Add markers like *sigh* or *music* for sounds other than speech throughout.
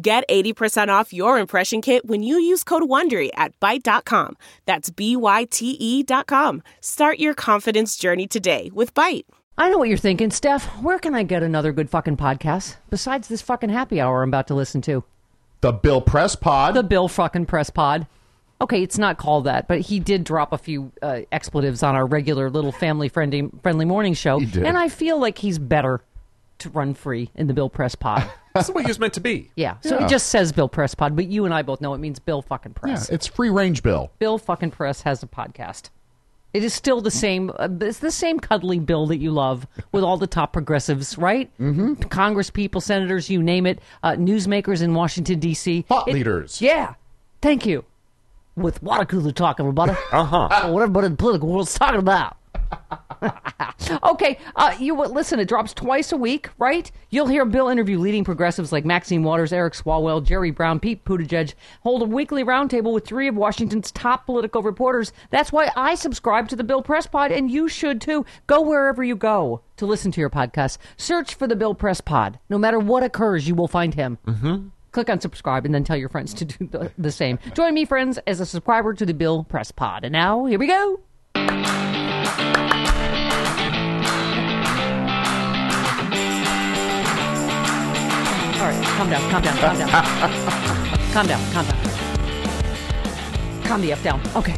Get 80% off your impression kit when you use code WONDERY at Byte.com. That's B-Y-T-E dot com. Start your confidence journey today with Byte. I know what you're thinking, Steph. Where can I get another good fucking podcast besides this fucking happy hour I'm about to listen to? The Bill Press Pod. The Bill fucking Press Pod. Okay, it's not called that, but he did drop a few uh, expletives on our regular little family friendly friendly morning show, He did. and I feel like he's better to run free in the Bill Press Pod. *laughs* That's the way he was meant to be. *laughs* Yeah, so Yeah. it just says Bill Press Pod, but you and I both know it means Bill fucking yeah, Press. it's free range Bill. Bill fucking Press has a podcast. It is still the same. Uh, it's the same cuddly Bill that you love with all the top progressives, right? Mm-hmm. Congress people, senators, you name it. Uh, newsmakers in Washington D.C. Thought It- leaders. Yeah, thank you. With water cooler talk, everybody. Uh huh. What everybody in the political world's talking about. *laughs* okay, uh, you? Listen, it drops twice a week, right? You'll hear Bill interview leading progressives like Maxine Waters, Eric Swalwell, Jerry Brown, Pete Buttigieg, hold a weekly roundtable with three of Washington's top political reporters. That's why I subscribe to the Bill Press Pod, and you should too. Go wherever you go to listen to your podcast. Search for the Bill Press Pod. No matter what occurs, you will find him. Mm-hmm. Click on subscribe and then tell your friends to do the, the same. Join me, friends, as a subscriber to the Bill Press Pod. And now, here we go. All right, calm down, calm down, calm down. *laughs* calm down, calm down. Calm the F down. Okay.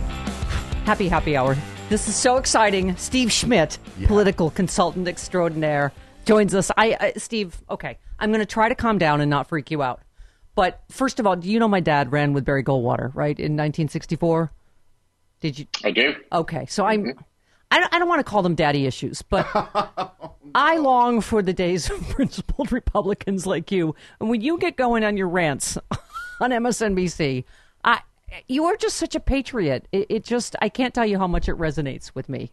Happy, happy hour. This is so exciting. Steve Schmidt, political consultant extraordinaire, joins us. I, I Steve, okay. I'm going to try to calm down and not freak you out. But first of all, do you know my dad ran with Barry Goldwater, right, in 1964? Did you? I do. Okay, so I'm. Mm-hmm. I don't, I don't want to call them daddy issues, but *laughs* oh, I long for the days of *laughs* principled Republicans like you. And when you get going on your rants *laughs* on MSNBC, I you are just such a patriot. It, it just I can't tell you how much it resonates with me.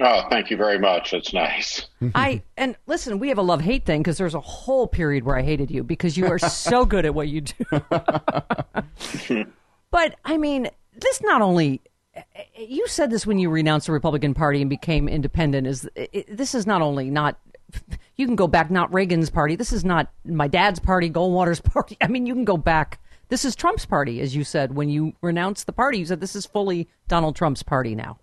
Oh, thank you very much. That's nice. I and listen, we have a love hate thing because there's a whole period where I hated you because you are so good at what you do. but I mean, this not only you said this when you renounced the Republican Party and became independent. Is it, this is not only not you can go back not Reagan's party. This is not my dad's party, Goldwater's *laughs* party. I mean, you can go back. This is Trump's party, as you said when you renounced the party. You said this is fully Donald Trump's party now.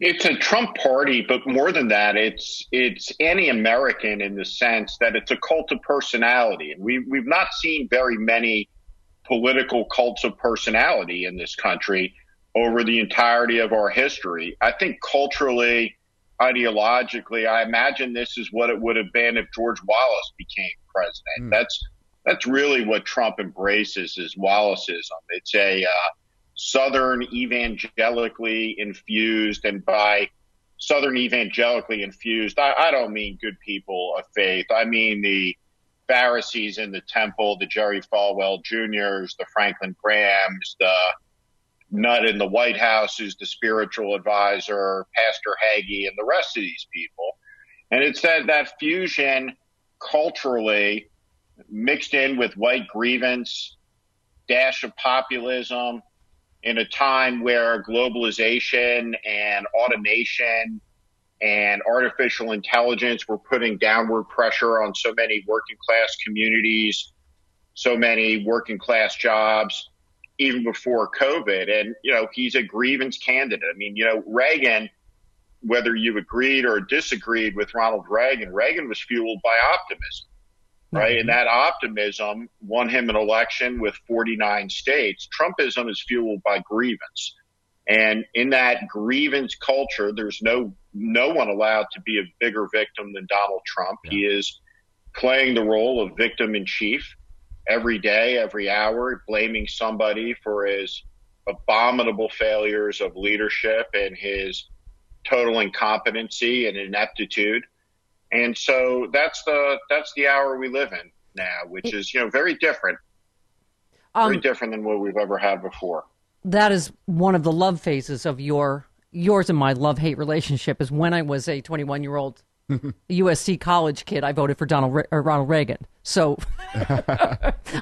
It's a Trump party, but more than that, it's it's anti-American in the sense that it's a cult of personality, and we we've not seen very many political cults of personality in this country over the entirety of our history. I think culturally, ideologically, I imagine this is what it would have been if George Wallace became president. That's that's really what Trump embraces is Wallaceism. It's a uh, Southern evangelically infused, and by Southern evangelically infused, I, I don't mean good people of faith. I mean the Pharisees in the temple, the Jerry Falwell Juniors, the Franklin Grahams, the nut in the White House who's the spiritual advisor, Pastor Hagee, and the rest of these people. And it's that, that fusion culturally mixed in with white grievance, dash of populism in a time where globalization and automation and artificial intelligence were putting downward pressure on so many working class communities, so many working class jobs, even before COVID. And, you know, he's a grievance candidate. I mean, you know, Reagan, whether you agreed or disagreed with Ronald Reagan, Reagan was fueled by optimism. right? And mm-hmm. that optimism won him an election with 49 states. Trumpism is fueled by grievance. And in that grievance culture, there's no no one allowed to be a bigger victim than Donald Trump. Yeah. He is playing the role of victim in chief every day, every hour, blaming somebody for his abominable failures of leadership and his total incompetency and ineptitude. And so that's the that's the hour we live in now, which is you know very different, very um, different than what we've ever had before that is one of the love phases of your yours and my love hate relationship. Is when I was a 21 year old USC college kid, I voted for Donald or Ronald Reagan. So *laughs*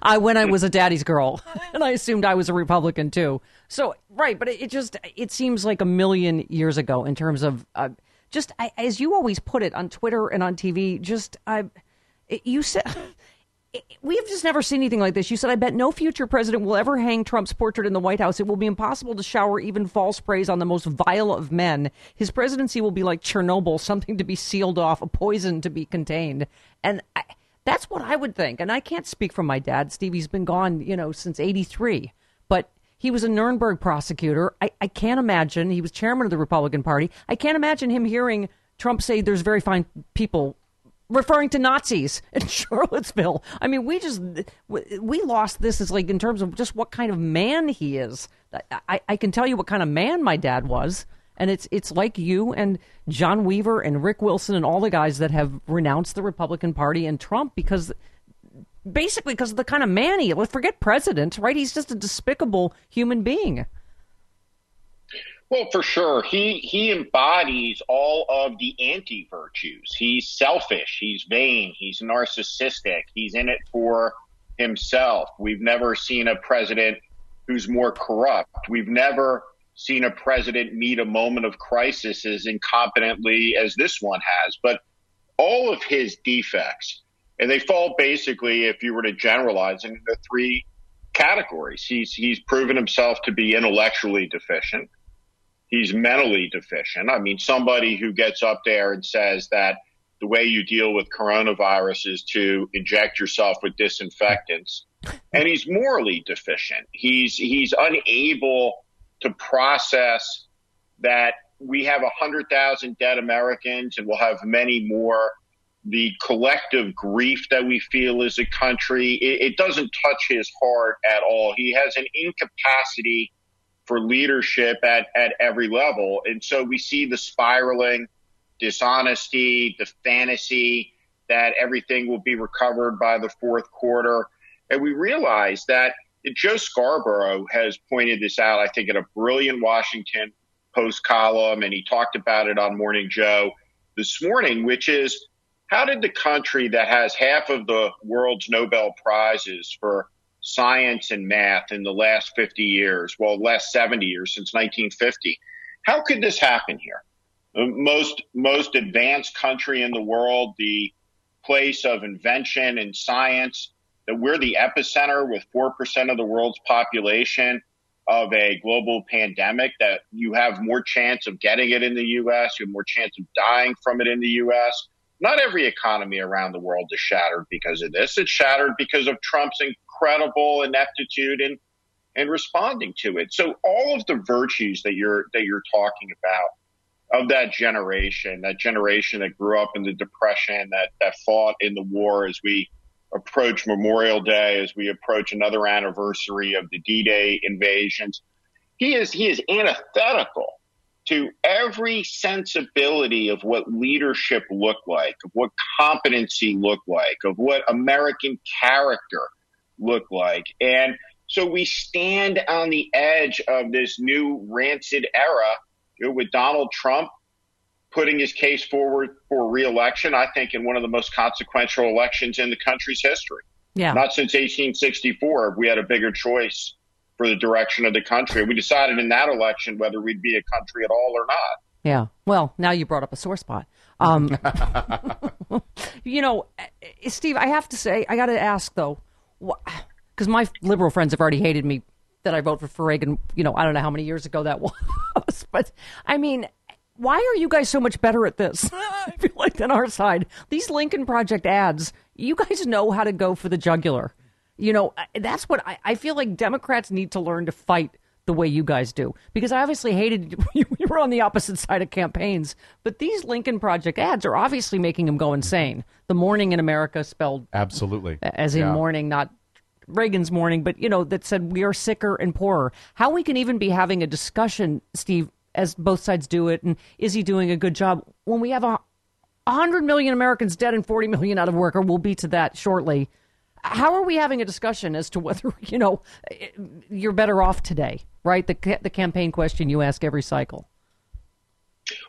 I when I was a daddy's girl, *laughs* and I assumed I was a Republican too. So right, but it, it just it seems like a million years ago in terms of uh, just I, as you always put it on Twitter and on TV. Just I, you said *laughs* we have just never seen anything like this. You said, I bet no future president will ever hang Trump's portrait in the White House. It will be impossible to shower even false praise on the most vile of men. His presidency will be like Chernobyl, something to be sealed off, a poison to be contained. And I, that's what I would think. And I can't speak for my dad. Stevie's been gone, you know, since 83. But he was a Nuremberg prosecutor. I, I can't imagine. He was chairman of the Republican Party. I can't imagine him hearing Trump say there's very fine people referring to Nazis in *laughs* Charlottesville. I mean, we just we lost this as like in terms of just what kind of man he is. I, I can tell you what kind of man my dad was, and it's it's like you and John Weaver and Rick Wilson and all the guys that have renounced the Republican Party and Trump because basically because of the kind of man he. Forget president, right? He's just a despicable human being. Well, for sure. He he embodies all of the anti virtues. He's selfish, he's vain, he's narcissistic, he's in it for himself. We've never seen a president who's more corrupt. We've never seen a president meet a moment of crisis as incompetently as this one has. But all of his defects, and they fall basically, if you were to generalize, into three categories. He's he's proven himself to be intellectually deficient he's mentally deficient. I mean, somebody who gets up there and says that the way you deal with coronavirus is to inject yourself with disinfectants, and he's morally deficient. He's he's unable to process that we have a hundred thousand dead Americans, and we'll have many more. The collective grief that we feel as a country, it, it doesn't touch his heart at all. He has an incapacity for leadership at, at every level. And so we see the spiraling dishonesty, the fantasy that everything will be recovered by the fourth quarter. And we realize that Joe Scarborough has pointed this out, I think, in a brilliant Washington Post column, and he talked about it on Morning Joe this morning, which is how did the country that has half of the world's Nobel Prizes for science and math in the last 50 years, well, last 70 years since 1950. How could this happen here? Most most advanced country in the world, the place of invention and science, that we're the epicenter with 4% of the world's population of a global pandemic, that you have more chance of getting it in the U.S., you have more chance of dying from it in the U.S. Not every economy around the world is shattered because of this. It's shattered because of Trump's incredible ineptitude in and responding to it. So all of the virtues that you're that you're talking about of that generation, that generation that grew up in the depression, that that fought in the war as we approach Memorial Day, as we approach another anniversary of the D-Day invasions, he is he is antithetical to every sensibility of what leadership looked like, of what competency looked like, of what American character look like. And so we stand on the edge of this new rancid era you know, with Donald Trump putting his case forward for reelection, I think, in one of the most consequential elections in the country's history. Yeah. Not since 1864 we had a bigger choice for the direction of the country. We decided in that election whether we'd be a country at all or not. Yeah. Well, now you brought up a sore spot. Um, *laughs* *laughs* you know, Steve, I have to say, I got to ask though, because my liberal friends have already hated me that I voted for Reagan. You know, I don't know how many years ago that *laughs* was, but I mean, why are you guys so much better at this? *laughs* I feel like than our side. These Lincoln Project ads, you guys know how to go for the jugular. You know, that's what I, I feel like Democrats need to learn to fight the way you guys do. Because I obviously hated *laughs* you were on the opposite side of campaigns, but these Lincoln Project ads are obviously making him go insane. The morning in America spelled Absolutely. as in Yeah. morning, not Reagan's morning, but you know, that said we are sicker and poorer. How we can even be having a discussion, Steve, as both sides do it, and is he doing a good job when we have a 100 million Americans dead and 40 million out of work, or we'll be to that shortly. How are we having a discussion as to whether, *laughs* you know, you're better off today, right? The, the campaign question you ask every cycle.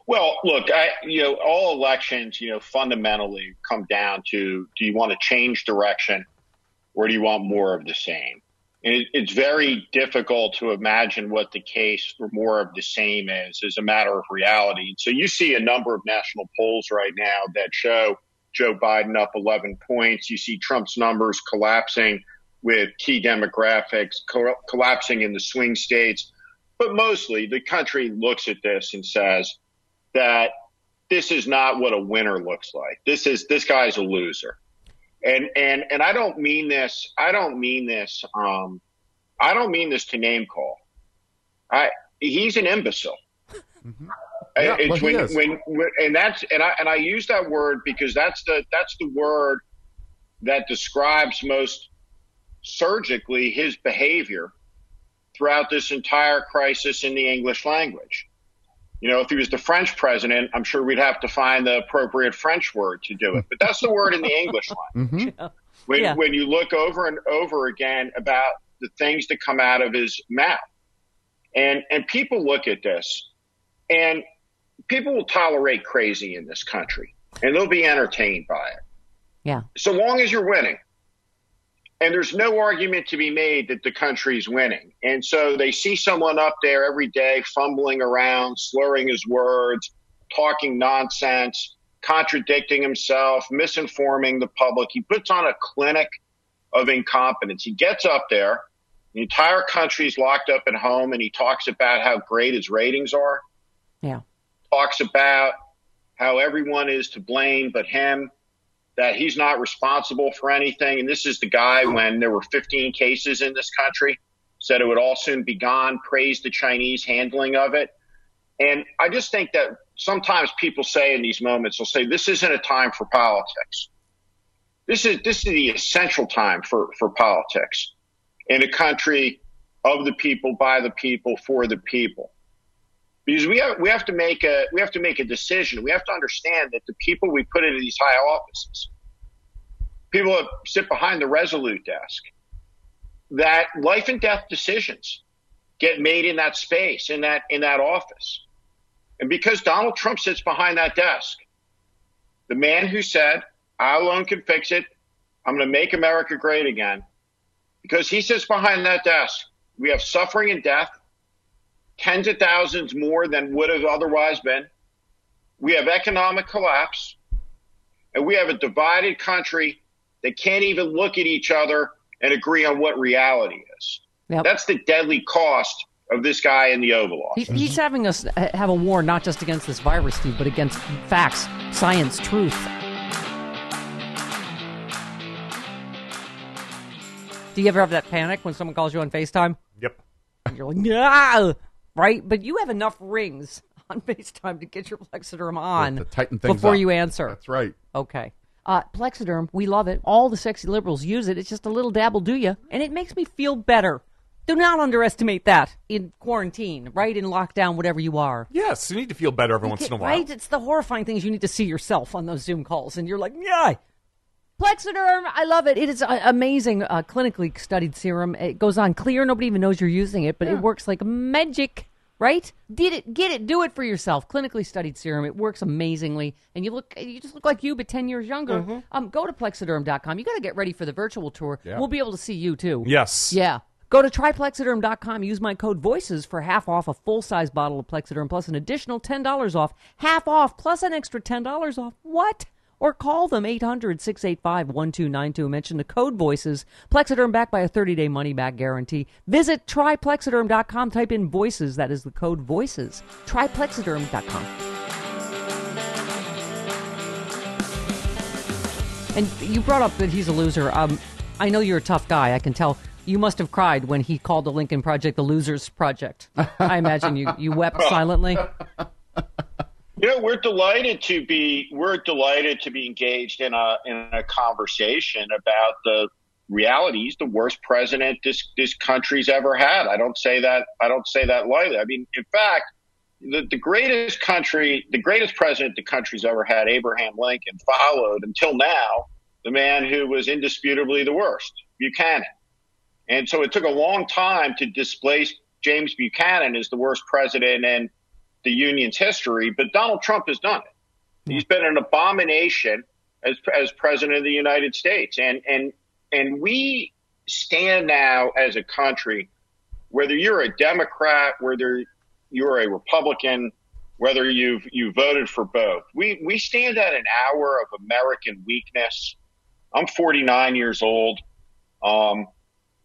Well, look, I, you know, all elections, you know, fundamentally come down to do you want to change direction or do you want more of the same? And it, it's very difficult to imagine what the case for more of the same is as a matter of reality. So you see a number of national polls right now that show Joe Biden up 11 points. You see Trump's numbers collapsing with key demographics co- collapsing in the swing states. But mostly the country looks at this and says that this is not what a winner looks like. This is this guy's a loser. And and and I don't mean this I don't mean this um I don't mean this to name call. I he's an imbecile. Yeah, It's well, he when, is. when when and that's and I and I use that word because that's the that's the word that describes most surgically his behavior throughout this entire crisis in the English language. You know, if he was the French president, I'm sure we'd have to find the appropriate French word to do it. But that's the word in the English *laughs* language. Mm-hmm. When, Yeah. when you look over and over again about the things that come out of his mouth, and and people look at this, and people will tolerate crazy in this country, and they'll be entertained by it Yeah. so long as you're winning. And there's no argument to be made that the country's winning. And so they see someone up there every day fumbling around, slurring his words, talking nonsense, contradicting himself, misinforming the public. He puts on a clinic of incompetence. He gets up there, the entire country's locked up at home, and he talks about how great his ratings are Yeah. Talks about how everyone is to blame but him, that he's not responsible for anything. And this is the guy when there were 15 cases in this country, said it would all soon be gone, praised the Chinese handling of it. And I just think that sometimes people say in these moments, they'll say, this isn't a time for politics. This is, this is the essential time for, for politics in a country of the people, by the people, for the people because we have we have to make a we have to make a decision. We have to understand that the people we put into these high offices, people that sit behind the resolute desk, that life and death decisions get made in that space in that in that office. And because Donald Trump sits behind that desk, the man who said, "I alone can fix it. I'm going to make America great again," because he sits behind that desk, we have suffering and death tens of thousands more than would have otherwise been. We have economic collapse, and we have a divided country that can't even look at each other and agree on what reality is. Yep. That's the deadly cost of this guy in the Oval Office. He's, he's having us uh, have a war not just against this virus, Steve, but against facts, science, truth. Do you ever have that panic when someone calls you on FaceTime? Yep. And you're like, yeah, right? But you have enough rings *laughs* on FaceTime to get your Plexiderm on To tighten things before up. you answer. That's right. Okay. Uh, Plexiderm, we love it. All the sexy liberals use it. It's just a little dabble, do you? And it makes me feel better. Do not underestimate that in quarantine, right? In lockdown, whatever you are. Yes, you need to feel better every once in a while. Right? It's the horrifying things you need to see yourself on those Zoom calls, and you're like, yeah. Plexiderm, I love it. It is a amazing, uh, clinically studied serum. It goes on clear. Nobody even knows you're using it, but it works like magic. Right? Did it? Get it? Do it for yourself. Clinically studied serum. It works amazingly, and you look. You just look like you, but ten years younger. Um, go to plexiderm.com. You got to get ready for the virtual tour. Yeah. We'll be able to see you too. Yes. Yeah. Go to tryplexiderm.com. Use my code VOICES for half off a full size bottle of Plexiderm plus an additional $10 off. Half off plus an extra $10 off. What? Or call them 800 685 1292. Mention the code voices. Plexiderm backed by a 30 day money back guarantee. Visit tryplexiderm.com. Type in voices. That is the code voices. Tryplexiderm.com. And you brought up that he's a loser. Um, I know you're a tough guy. I can tell. You must have cried when he called the Lincoln Project the Losers Project. I imagine you, you wept silently. *laughs* Know, we're delighted to be we're delighted to be engaged in a in a conversation about the reality. He's the worst president this this country's ever had. I don't say that I don't say that lightly. I mean, in fact, the, the greatest country, the greatest president the country's ever had, Abraham Lincoln, followed until now the man who was indisputably the worst, Buchanan. And so it took a long time to displace James Buchanan as the worst president in the union's history, but Donald Trump has done it. He's been an abomination as as president of the United States, and and and we stand now as a country, whether you're a Democrat, whether you're a Republican, whether you've you voted for both, we we stand at an hour of American weakness. I'm 49 years old, um,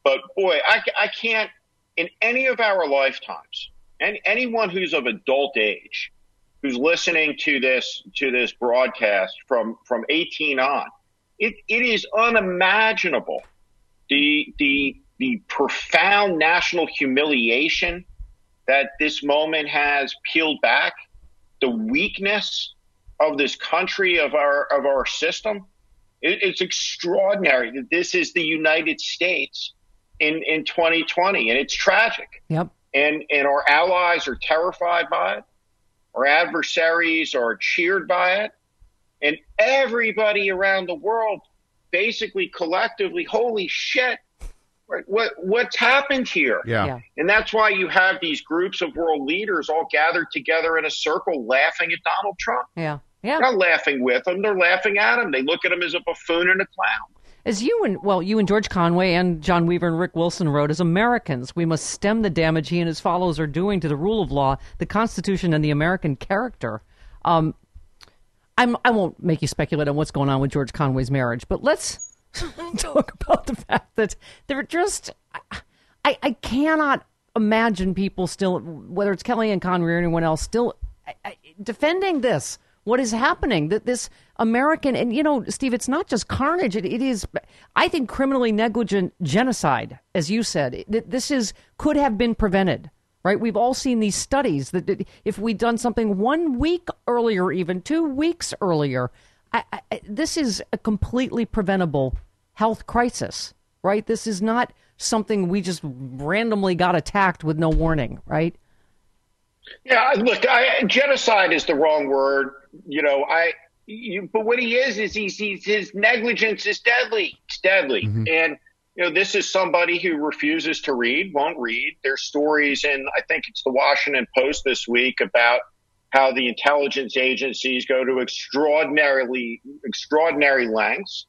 but boy, I, I can't in any of our lifetimes and anyone who's of adult age who's listening to this to this broadcast from from 18 on it, it is unimaginable the the the profound national humiliation that this moment has peeled back the weakness of this country of our of our system. It, it's extraordinary that this is the united states in in 2020 and it's tragic. Yep and and our allies are terrified by it. Our adversaries are cheered by it, and everybody around the world, basically collectively, holy shit, right? What what's happened here? Yeah. Yeah. And that's why you have these groups of world leaders all gathered together in a circle, laughing at Donald Trump. Yeah. Yeah. They're not laughing with him; they're laughing at him. They look at him as a buffoon and a clown. As you and well, you and George Conway and John Weaver and Rick Wilson wrote, as Americans, we must stem the damage he and his followers are doing to the rule of law, the Constitution, and the American character. Um, I'm, I won't make you speculate on what's going on with George Conway's marriage, but let's *laughs* talk about the fact that they're just. I, I cannot imagine people still, whether it's Kellyanne Conway or anyone else, still I, I, defending this. What is happening? That this American and you know, Steve, it's not just carnage. It, it is, I think, criminally negligent genocide, as you said. It, this is could have been prevented. Right? We've all seen these studies that, that if we'd done something one week earlier, even two weeks earlier, I, I, this is a completely preventable health crisis. Right? This is not something we just randomly got attacked with no warning. Right? Yeah, look, I, genocide is the wrong word. You know, I. You, but what he is is he's, he's his negligence is deadly. It's deadly, and you know this is somebody who refuses to read, won't read. There's stories, in, I think it's the Washington Post this week about how the intelligence agencies go to extraordinarily extraordinary lengths.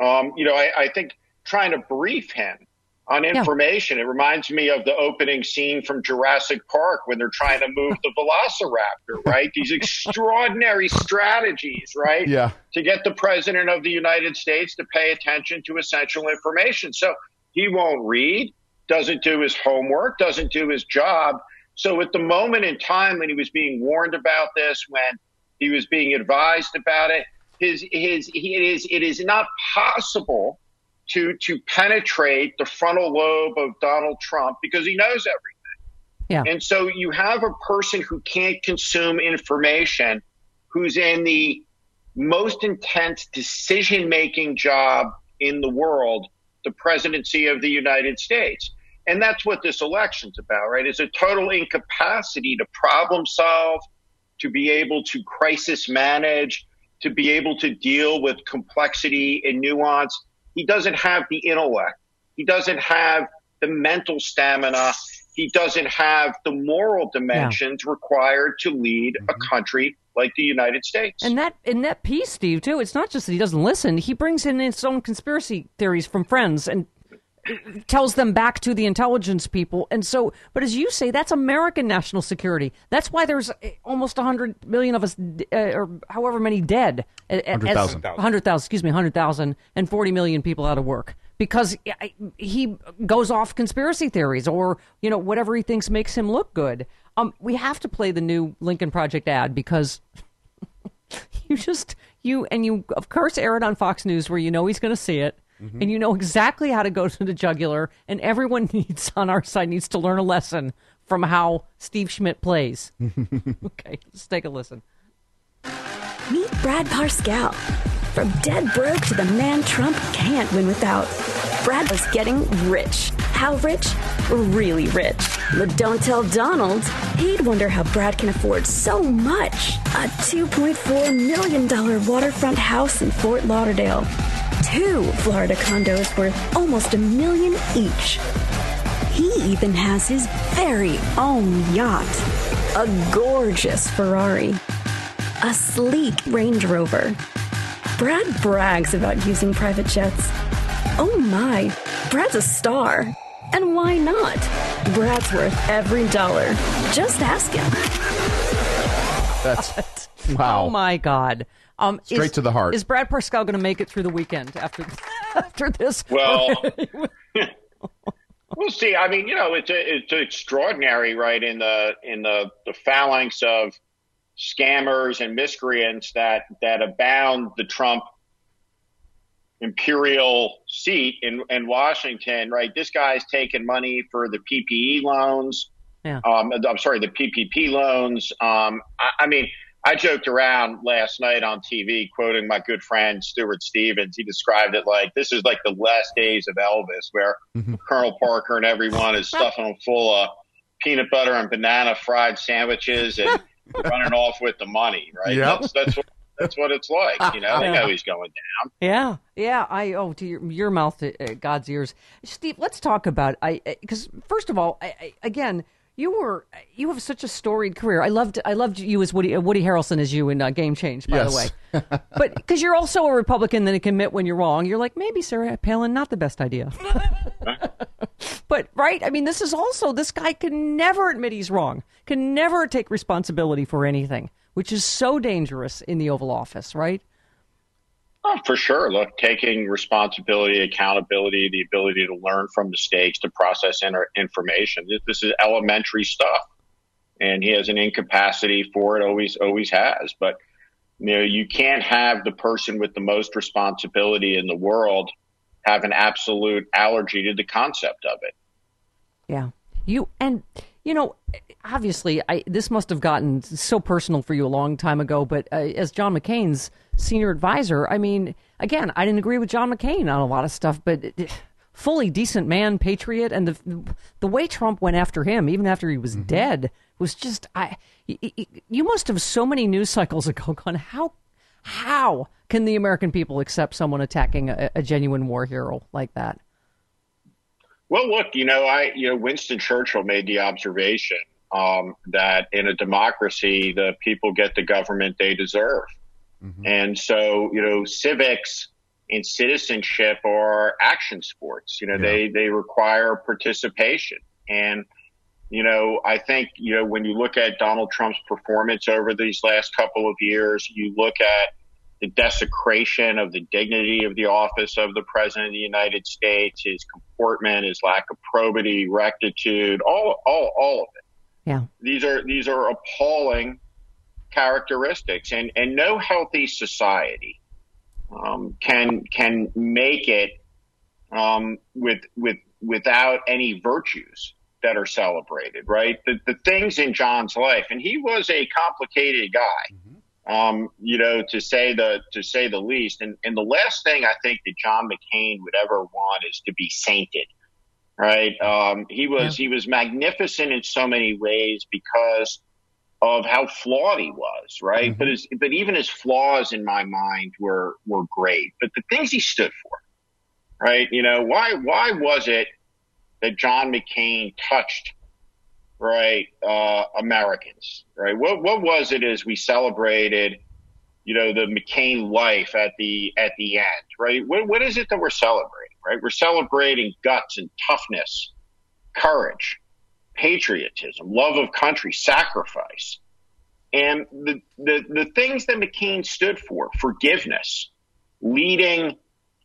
Um, you know, I, I think trying to brief him on information. It reminds me of the opening scene from Jurassic Park when they're trying to move the Velociraptor, *laughs* right? These extraordinary strategies, right? Yeah. To get the president of the United States to pay attention to essential information. So he won't read, doesn't do his homework, doesn't do his job. So at the moment in time when he was being warned about this, when he was being advised about it, his his he, it is it is not possible to to penetrate the frontal lobe of Donald Trump because he knows everything. Yeah. And so you have a person who can't consume information, who's in the most intense decision making job in the world, the presidency of the United States. And that's what this election's about, right? It's a total incapacity to problem solve, to be able to crisis manage, to be able to deal with complexity and nuance. He doesn't have the intellect. He doesn't have the mental stamina. He doesn't have the moral dimensions required to lead a mm-hmm. country like the United States. And that in that piece, Steve, too, it's not just that he doesn't listen. He brings in his own conspiracy theories from friends and tells them back to the intelligence people. And so, but as you say, that's American national security. That's why there's almost 100 million of us, uh, or however many dead. 100,000. 100,000, excuse me, 100,000, and 40 million people out of work. Because he goes off conspiracy theories or, you know, whatever he thinks makes him look good. Um, we have to play the new Lincoln Project ad because *laughs* you just, you, and you, of course, air it on Fox News where you know he's going to see it mm-hmm. and you know exactly how to go *laughs* to the jugular, and everyone *laughs* needs on our side needs to learn a lesson from how Steve Schmidt plays. *laughs* okay, let's take a listen. Meet Brad Parscale. From dead broke to the man Trump can't win without. Brad was getting rich. How rich? Really rich. But don't tell Donald. He'd wonder how Brad can afford so much. A $2.4 million waterfront house in Fort Lauderdale two Florida condos worth almost a million each. He even has his very own yacht, a gorgeous Ferrari, a sleek Range Rover. Brad brags about using private jets. Oh my, Brad's a star. And why not? Brad's worth every dollar. Just ask him. That's *laughs* oh wow. Oh my God. Um, Straight is, to the heart. Is Brad Parscale going to make it through the weekend after *laughs* after this? Well, *laughs* we'll see. I mean, you know, it's it's extraordinary, right? In the in the the phalanx of scammers and miscreants that that abound the Trump imperial seat in in Washington, right? This guy's taking money for the PPE loans. Yeah. Um, I'm sorry, the PPP loans. Um, I, I mean I joked around last night on TV, quoting my good friend Stuart Stevens. He described it like this is like the last days of Elvis, where mm-hmm. Colonel Parker and everyone is stuffing them full of peanut butter and banana fried sandwiches and *laughs* running off with the money. Right? Yep. That's that's what that's what it's like. You know, they know he's going down. Yeah, yeah. I oh to your, your mouth to uh, God's ears, Steve. Let's talk about I because first of all, I, I, again you were you have such a storied career. I loved I loved you as Woody Woody Harrelson as you in uh, Game Change, by yes. the way. *laughs* but because you're also a Republican that can admit when you're wrong, you're like maybe Sarah Palin not the best idea. *laughs* but right, I mean, this is also this guy can never admit he's wrong, can never take responsibility for anything, which is so dangerous in the Oval Office, right? Oh, for sure. Look, taking responsibility, accountability, the ability to learn from mistakes, to process inter- information. This is elementary stuff, and he has an incapacity for it. Always, always has. But you know, you can't have the person with the most responsibility in the world have an absolute allergy to the concept of it. Yeah, you and you know, obviously, I this must have gotten so personal for you a long time ago. But uh, as John McCain's senior advisor. I mean, again, I didn't agree with John McCain on a lot of stuff, but fully decent man, patriot, and the the way Trump went after him, even after he was mm-hmm. dead, was just I. You must have so many news cycles ago *laughs* gone. How how can the American people accept someone attacking a, a genuine war hero like that? Well, look, you know, I you know Winston Churchill made the observation um, that in a democracy, the people get the government they deserve. Mm-hmm. And so, you know, civics and citizenship are action sports. You know, yeah. they, they require participation. And, you know, I think, you know, when you look at Donald Trump's performance over these last couple of years, you look at the desecration of the dignity of the office of the president of the United States, his comportment, his lack of probity, rectitude, all, all, all of it. Yeah. These are, these are appalling characteristics, and and no healthy society um, can can make it um, with with without any virtues that are celebrated. Right, the the things in John's life, and he was a complicated guy. Um, you know, to say the to say the least. And and the last thing I think that John McCain would ever want is to be sainted. Right? Um, he was yeah. he was magnificent in so many ways because of how flawed he was, right? Mm-hmm. But his, but even his flaws in my mind were were great. But the things he stood for, right? You know, why why was it that John McCain touched, right, uh, Americans, right? What what was it as we celebrated, you know, the McCain life at the at the end, right? What what is it that we're celebrating, right? We're celebrating guts and toughness, courage, patriotism, love of country, sacrifice. And the, the, the things that McCain stood for, forgiveness, leading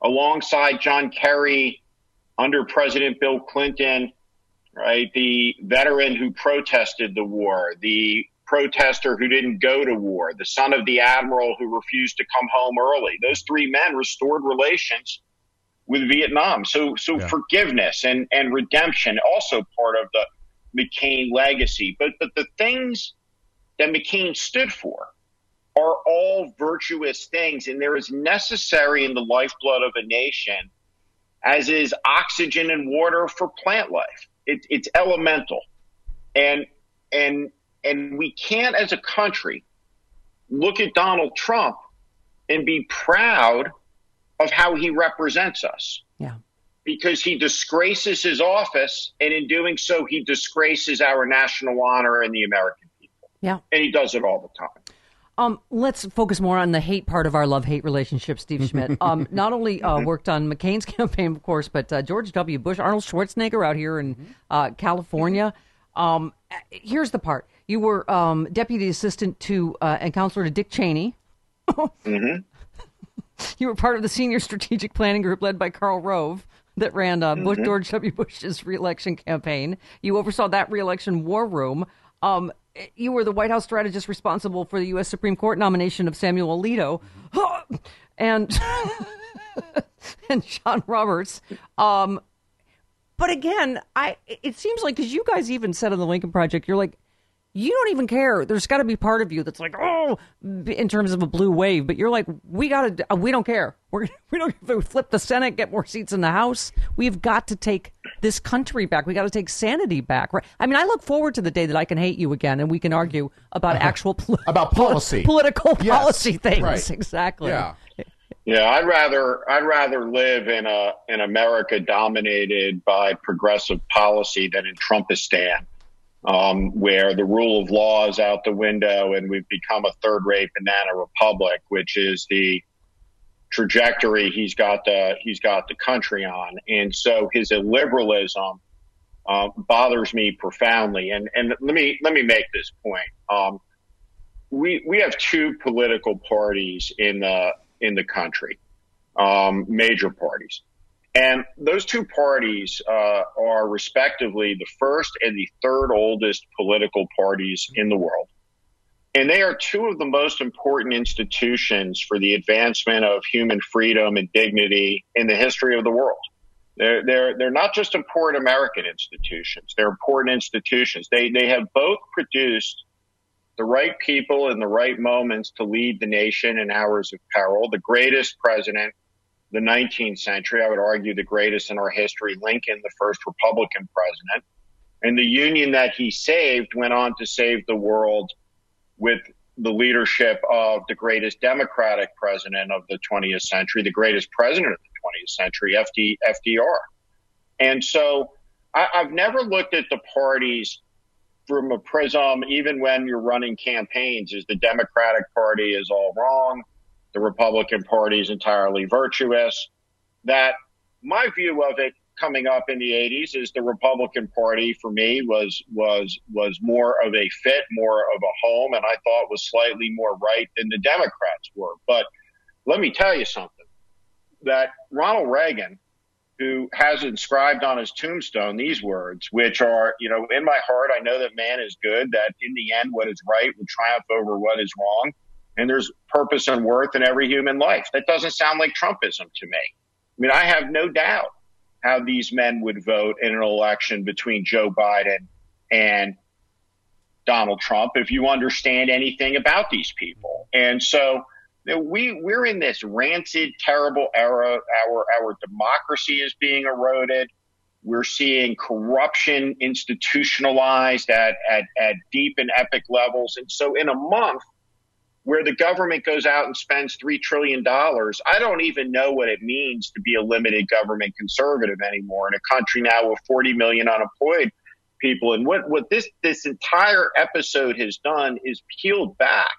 alongside John Kerry under President Bill Clinton, right? The veteran who protested the war, the protester who didn't go to war, the son of the admiral who refused to come home early. Those three men restored relations with Vietnam. So, so yeah. forgiveness and, and redemption also part of the McCain legacy. But, but the things that McCain stood for are all virtuous things, and they're as necessary in the lifeblood of a nation as is oxygen and water for plant life. It, it's elemental, and and and we can't, as a country, look at Donald Trump and be proud of how he represents us. Yeah. Because he disgraces his office, and in doing so, he disgraces our national honor and the American people. Yeah. And he does it all the time. Um, let's focus more on the hate part of our love hate relationship, Steve Schmidt. *laughs* Um, not only uh, worked on McCain's *laughs* campaign, of course, but uh, George W. Bush, Arnold Schwarzenegger out here in uh, California. Um, here's the part you were um, deputy assistant to uh, and counselor to Dick Cheney. mm-hmm. *laughs* You were part of the senior strategic planning group led by Karl Rove that ran uh, mm-hmm. George W. Bush's reelection campaign. You oversaw that reelection war room. Um, you were the White House strategist responsible for the U.S. Supreme Court nomination of Samuel Alito, *gasps* and *laughs* and John Roberts. Um, but again, I it seems like because you guys even said on the Lincoln Project, you're like, you don't even care. There's got to be part of you that's like, oh, in terms of a blue wave. But you're like, we got to, we don't care. We're *laughs* we don't we flip the Senate, get more seats in the House. We've got to take this country back. We got to take sanity back. Right? I mean, I look forward to the day that I can hate you again and we can argue about uh-huh. actual poli- *laughs* about policy, *laughs* political yes. policy things. Right. Exactly. Yeah. Yeah, I'd rather I'd rather live in a in America dominated by progressive policy than in Trumpistan um, where the rule of law is out the window and we've become a third rate banana republic, which is the trajectory he's got the he's got the country on. And so his illiberalism uh, bothers me profoundly. And and let me let me make this point. Um, we we have two political parties in the in the country, um, major parties. And those two parties uh, are respectively the first and the third oldest political parties in the world. And they are two of the most important institutions for the advancement of human freedom and dignity in the history of the world. They're, they're, they're not just important American institutions, they're important institutions. They, they have both produced the right people in the right moments to lead the nation in hours of peril. The greatest president the 19th century. I would argue the greatest in our history, Lincoln, the first Republican president. And the union that he saved went on to save the world with the leadership of the greatest Democratic president of the 20th century, the greatest president of the 20th century, FD, FDR. And so I, I've never looked at the parties from a prism, even when you're running campaigns, is the Democratic Party is all wrong the Republican Party is entirely virtuous. That my view of it coming up in the 80s is the Republican Party for me was was was more of a fit, more of a home, and I thought was slightly more right than the Democrats were. But let me tell you something: that Ronald Reagan, who has inscribed on his tombstone these words, which are, you know, in my heart, I know that man is good, that in the end, what is right will triumph over what is wrong and there's purpose and worth in every human life. That doesn't sound like Trumpism to me. I mean, I have no doubt how these men would vote in an election between Joe Biden and Donald Trump if you understand anything about these people. And so you know, we we're in this rancid, terrible era. Our our democracy is being eroded. We're seeing corruption institutionalized at, at, at deep and epic levels. And so in a month, where the government goes out and spends $3 trillion, I don't even know what it means to be a limited government conservative anymore in a country now with 40 million unemployed people. And what, what this, this entire episode has done is peeled back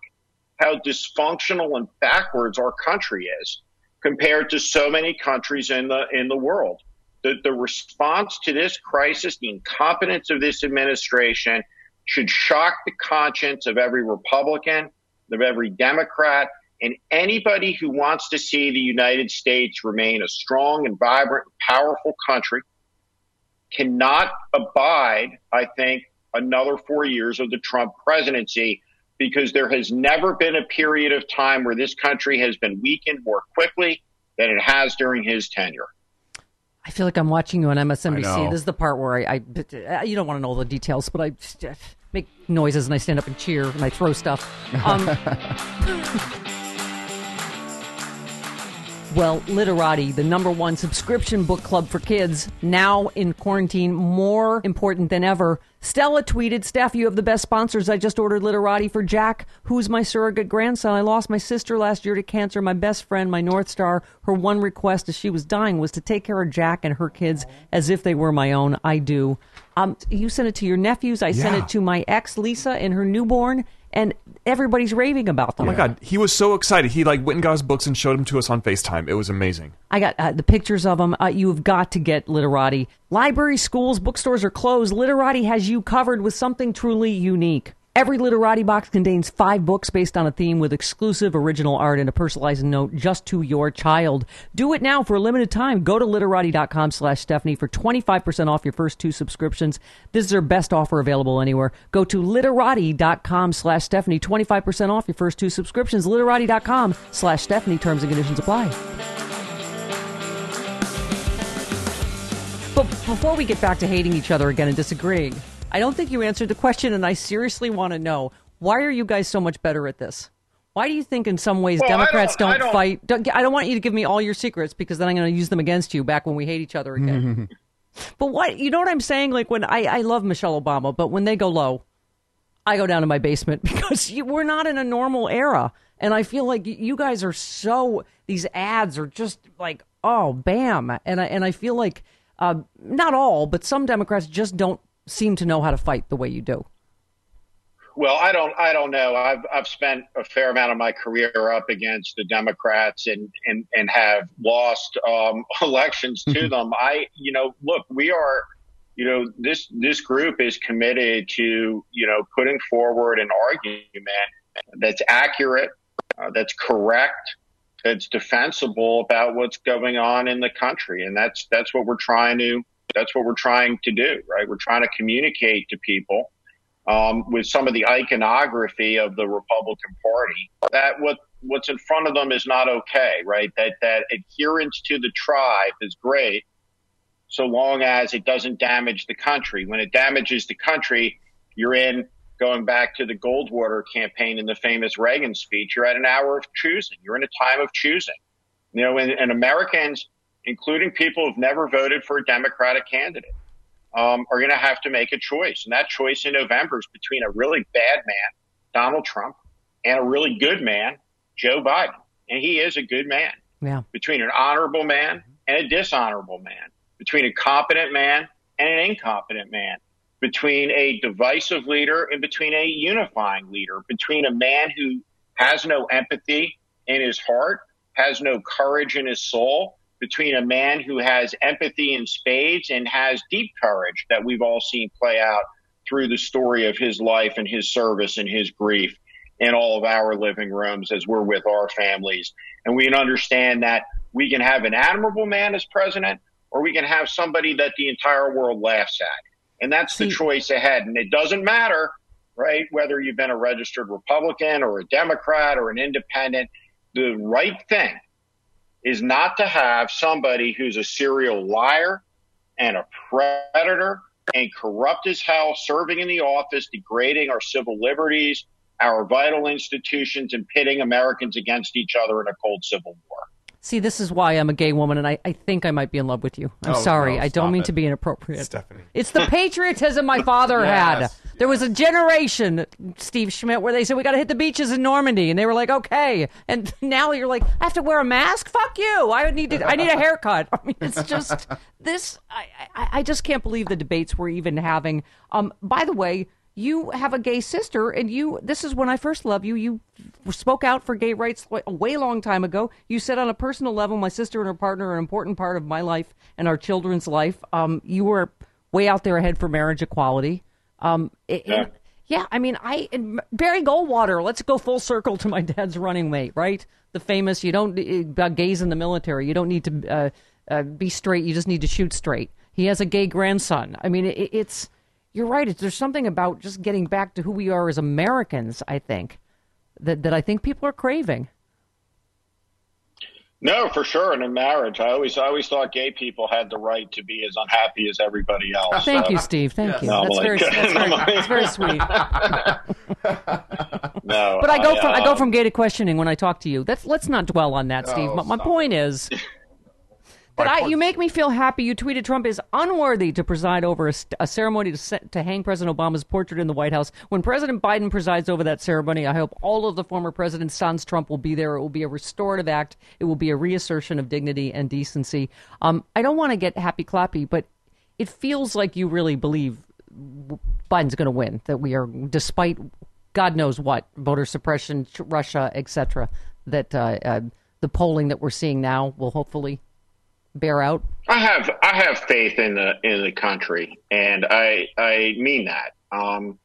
how dysfunctional and backwards our country is. compared to so many countries in the in the world. The, the response to this crisis, the incompetence of this administration, should shock the conscience of every Republican, of every Democrat, and anybody who wants to see the United States remain a strong and vibrant, powerful country cannot abide, I think, another four years of the Trump presidency because there has never been a period of time where this country has been weakened more quickly than it has during his tenure. I feel like I'm watching you on MSNBC. This is the part where I, I you don't want to know all the details, but I just, make noises and I stand up and cheer and I throw stuff. Um, *laughs* Well, Literati, the number one subscription book club for kids, now in quarantine, more important than ever. Stella tweeted, Steph, you have the best sponsors. I just ordered Literati for Jack, who's my surrogate grandson. I lost my sister last year to cancer. My best friend, my North Star, her one request as she was dying was to take care of Jack and her kids as if they were my own. I do. Um, you sent it to your nephews. I sent it to my ex, Lisa, and her newborn, and everybody's raving about them. Oh my god, he was so excited. He like went and got his books and showed them to us on FaceTime. It was amazing. I got uh, the pictures of them. Uh, you've got to get Literati. Libraries, schools, bookstores are closed. Literati has you covered with something truly unique. Every Literati box contains five books based on a theme with exclusive original art and a personalized note just to your child. Do it now for a limited time. Go to literati.com slash Stephanie for 25% off your first two subscriptions. This is their best offer available anywhere. Go to literati.com slash Stephanie. 25% off your first two subscriptions. Literati.com slash Stephanie. Terms and conditions apply. But before we get back to hating each other again and disagreeing, I don't think you answered the question, and I seriously want to know why are you guys so much better at this? Why do you think, in some ways, Well, Democrats don't- don't, don't- fight? Don't, I don't want you to give me all your secrets because then I'm going to use them against you back when we hate each other again. *laughs* but what you know what I'm saying? Like when I I love Michelle Obama, but when they go low, I go down to my basement *laughs* because you, we're not in a normal era, and I feel like you guys are so. These ads are just like oh bam, and I and I feel like uh, not all, but some Democrats just don't seem to know how to fight the way you do. Well, I don't. I don't know. I've I've spent a fair amount of my career up against the Democrats and and and have lost um, *laughs* elections to them. I, you know, look, we are, you know, this this group is committed to, you know, putting forward an argument that's accurate, uh, that's correct, that's defensible about what's going on in the country, and that's that's what we're trying to that's what we're trying to do, right? We're trying to communicate to people um, with some of the iconography of the Republican Party that what what's in front of them is not okay, right? That that adherence to the tribe is great, so long as it doesn't damage the country. When it damages the country, you're in. Going back to the Goldwater campaign and the famous Reagan speech, you're at an hour of choosing. You're in a time of choosing. You know, and, and Americans, including people who've never voted for a Democratic candidate, um, are going to have to make a choice. And that choice in November is between a really bad man, Donald Trump, and a really good man, Joe Biden. And he is a good man. Yeah. Between an honorable man and a dishonorable man, between a competent man and an incompetent man, between a divisive leader and between a unifying leader, between a man who has no empathy in his heart, has no courage in his soul, between a man who has empathy in spades and has deep courage that we've all seen play out through the story of his life and his service and his grief in all of our living rooms as we're with our families. And we can understand that we can have an admirable man as president or we can have somebody that the entire world laughs at. And that's the hmm. choice ahead. And it doesn't matter, right, whether you've been a registered Republican or a Democrat or an independent. The right thing is not to have somebody who's a serial liar and a predator and corrupt as hell serving in the office, degrading our civil liberties, our vital institutions, and pitting Americans against each other in a cold civil war. See, this is why I'm a gay woman, and I, I think I might be in love with you. I'm Oh, sorry. no, I don't mean it. to be inappropriate. Stephanie. It's the *laughs* patriotism my father had. There was a generation, Steve Schmidt, where they said we got to hit the beaches in Normandy, and they were like, okay. And *laughs* now you're like, I have to wear a mask. Fuck you. I need to. I need a haircut. *laughs* I mean, it's just this. I, I I just can't believe the debates we're even having. Um, by the way, you have a gay sister, and you. This is when I first loved you. You spoke out for gay rights a way long time ago. You said on a personal level, my sister and her partner are an important part of my life and our children's life. Um, you were way out there ahead for marriage equality. Um, it, yeah. yeah, I mean, I Barry Goldwater. Let's go full circle to my dad's running mate, right? The famous. You don't about gays in the military. You don't need to uh, uh, be straight. You just need to shoot straight. He has a gay grandson. I mean, it, it's you're right. It's, there's something about just getting back to who we are as Americans. I think that that I think people are craving. No, for sure. And in marriage, I always, I always thought gay people had the right to be as unhappy as everybody else. Thank you, Steve. Thank yes. you. No, that's, like, very, that's, very, *laughs* that's very sweet. *laughs* no, but I go I, from I go um, from gay to questioning when I talk to you. That's let's not dwell on that, Steve. But my point is. But I, you make me feel happy. You tweeted Trump is unworthy to preside over a, a ceremony to, set, to hang President Obama's portrait in the White House. When President Biden presides over that ceremony, I hope all of the former president's sons, Trump, will be there. It will be a restorative act. It will be a reassertion of dignity and decency. Um, I don't want to get happy clappy, but it feels like you really believe Biden's going to win. That we are, despite God knows what, voter suppression, Russia, etc. That uh, uh, the polling that we're seeing now will hopefully bear out? I have I have faith in the in the country, and I I mean that. Um,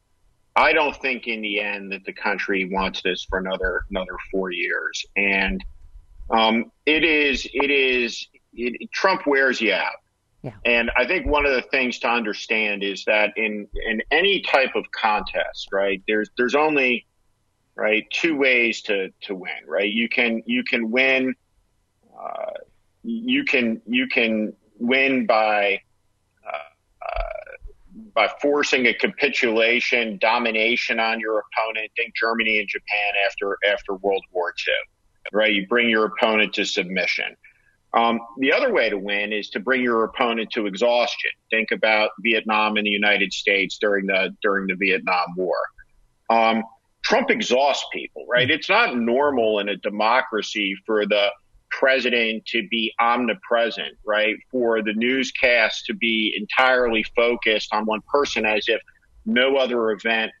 I don't think in the end that the country wants this for another another four years, and um, it is it is it, Trump wears you out. Yeah. And I think one of the things to understand is that in in any type of contest, right? There's there's only right two ways to to win, right? You can you can win uh, you can you can win by uh, uh, by forcing a capitulation, domination on your opponent. Think Germany and Japan after after World War II, right? You bring your opponent to submission. Um, the other way to win is to bring your opponent to exhaustion. Think about Vietnam and the United States during the during the Vietnam War. Um, Trump exhausts people, right? It's not normal in a democracy for the president to be omnipresent, right? For the newscast to be entirely focused on one person as if no other event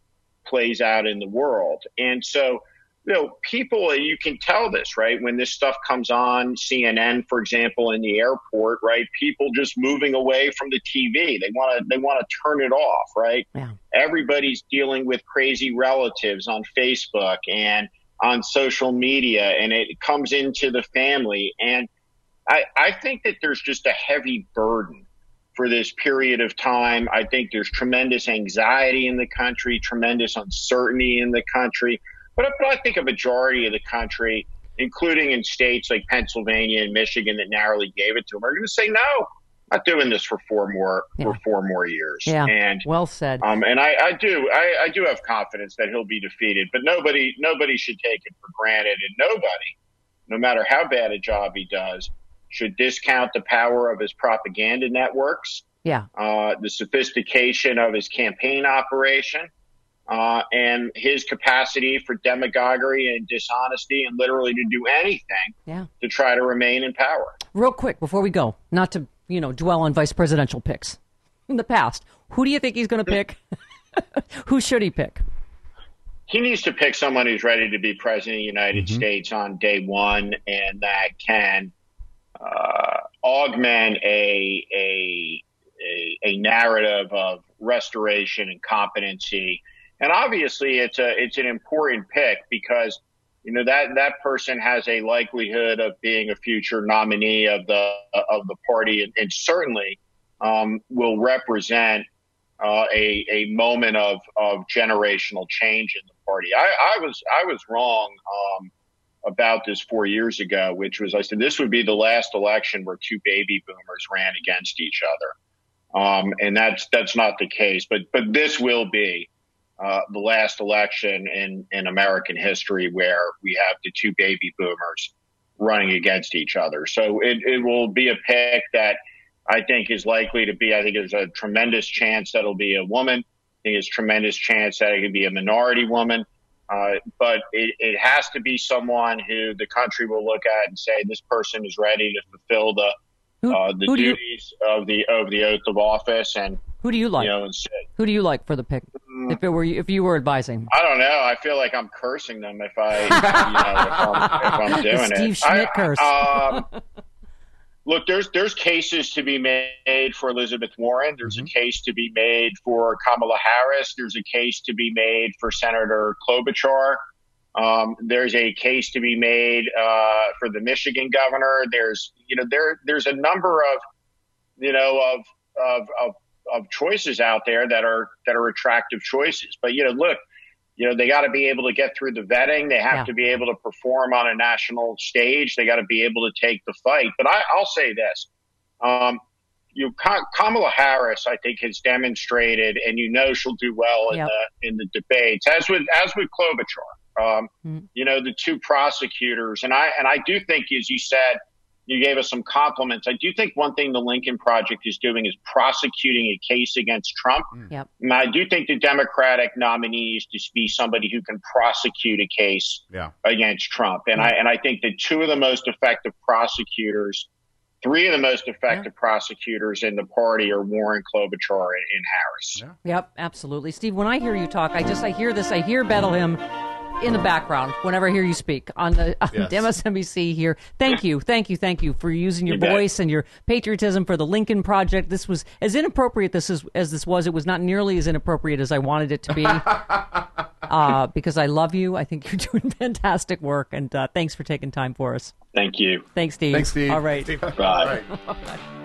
plays out in the world. And so, you know, people, you can tell this, right? When this stuff comes on CNN, for example, in the airport, right? People just moving away from the TV. They want to, they want to turn it off, right? Yeah. Everybody's dealing with crazy relatives on Facebook and, on social media and it comes into the family. And I, I think that there's just a heavy burden for this period of time. I think there's tremendous anxiety in the country, tremendous uncertainty in the country. But, but I think a majority of the country, including in states like Pennsylvania and Michigan that narrowly gave it to them, are going to say no not doing this for four more yeah. for four more years. Yeah, and well said. Um, and I, I do I, I do have confidence that he'll be defeated, but nobody nobody should take it for granted, and nobody, no matter how bad a job he does, should discount the power of his propaganda networks. Yeah, uh, the sophistication of his campaign operation. Uh, and his capacity for demagoguery and dishonesty and literally to do anything yeah. to try to remain in power. Real quick before we go, not to you know, dwell on vice presidential picks in the past. Who do you think he's going to pick? *laughs* Who should he pick? He needs to pick someone who's ready to be president of the United mm-hmm. States on day one and that can uh, augment a, a, a, a narrative of restoration and competency. And obviously, it's a it's an important pick because you know that that person has a likelihood of being a future nominee of the of the party, and, and certainly um, will represent uh, a a moment of of generational change in the party. I, I was I was wrong um, about this four years ago, which was I said this would be the last election where two baby boomers ran against each other, um, and that's that's not the case. But but this will be uh, the last election in, in American history where we have the two baby boomers running against each other. So it, it will be a pick that I think is likely to be, I think there's a tremendous chance that it'll be a woman. I think there's tremendous chance that it could be a minority woman. Uh, but it, it has to be someone who the country will look at and say this person is ready to fulfill the who, uh, the duties you, of the of the oath of office and who do you like? You know, who do you like for the pick? Mm, if it were you, if you were advising? I don't know. I feel like I'm cursing them if I, *laughs* you know, if I'm, if I'm doing Steve it. Schmidt I- curse. um, *laughs* look, there's there's cases to be made for Elizabeth Warren. There's Mm-hmm. a case to be made for Kamala Harris. There's a case to be made for Senator Klobuchar. Um, there's a case to be made uh, for the Michigan governor. There's you know there there's a number of you know of of of, of choices out there that are that are attractive choices. But you know, look, you know they got to be able to get through the vetting. They have Yeah. to be able to perform on a national stage. They got to be able to take the fight. But I, I'll say this. Um, you Kamala Harris, I think, has demonstrated, and you know she'll do well in Yep. the in the debates, as with as with Klobuchar. Um, Mhm. You know, the two prosecutors, and I and I do think, as you said, you gave us some compliments. I do think one thing the Lincoln Project is doing is prosecuting a case against Trump. Mm. Yep. And I do think the Democratic nominee is to be somebody who can prosecute a case Yeah. against Trump. And I mm. and I think that two of the most effective prosecutors, three of the most effective prosecutors in the party are Warren Klobuchar and, and Harris. Yep, absolutely. Steve, when I hear you talk, I just I hear this, I hear Battle Hymn in the background whenever I hear you speak on the on Yes. MSNBC here. Thank you, thank you, thank you for using your You bet. voice and your patriotism for the Lincoln Project. This was as inappropriate this is as this was. It was not nearly as inappropriate as I wanted it to be. *laughs* uh, because I love you. I think you're *laughs* doing fantastic work, and uh, thanks for taking time for us. Thank you. Thanks, Steve. Thanks, Steve. All right. Steve. Bye. All right. *laughs*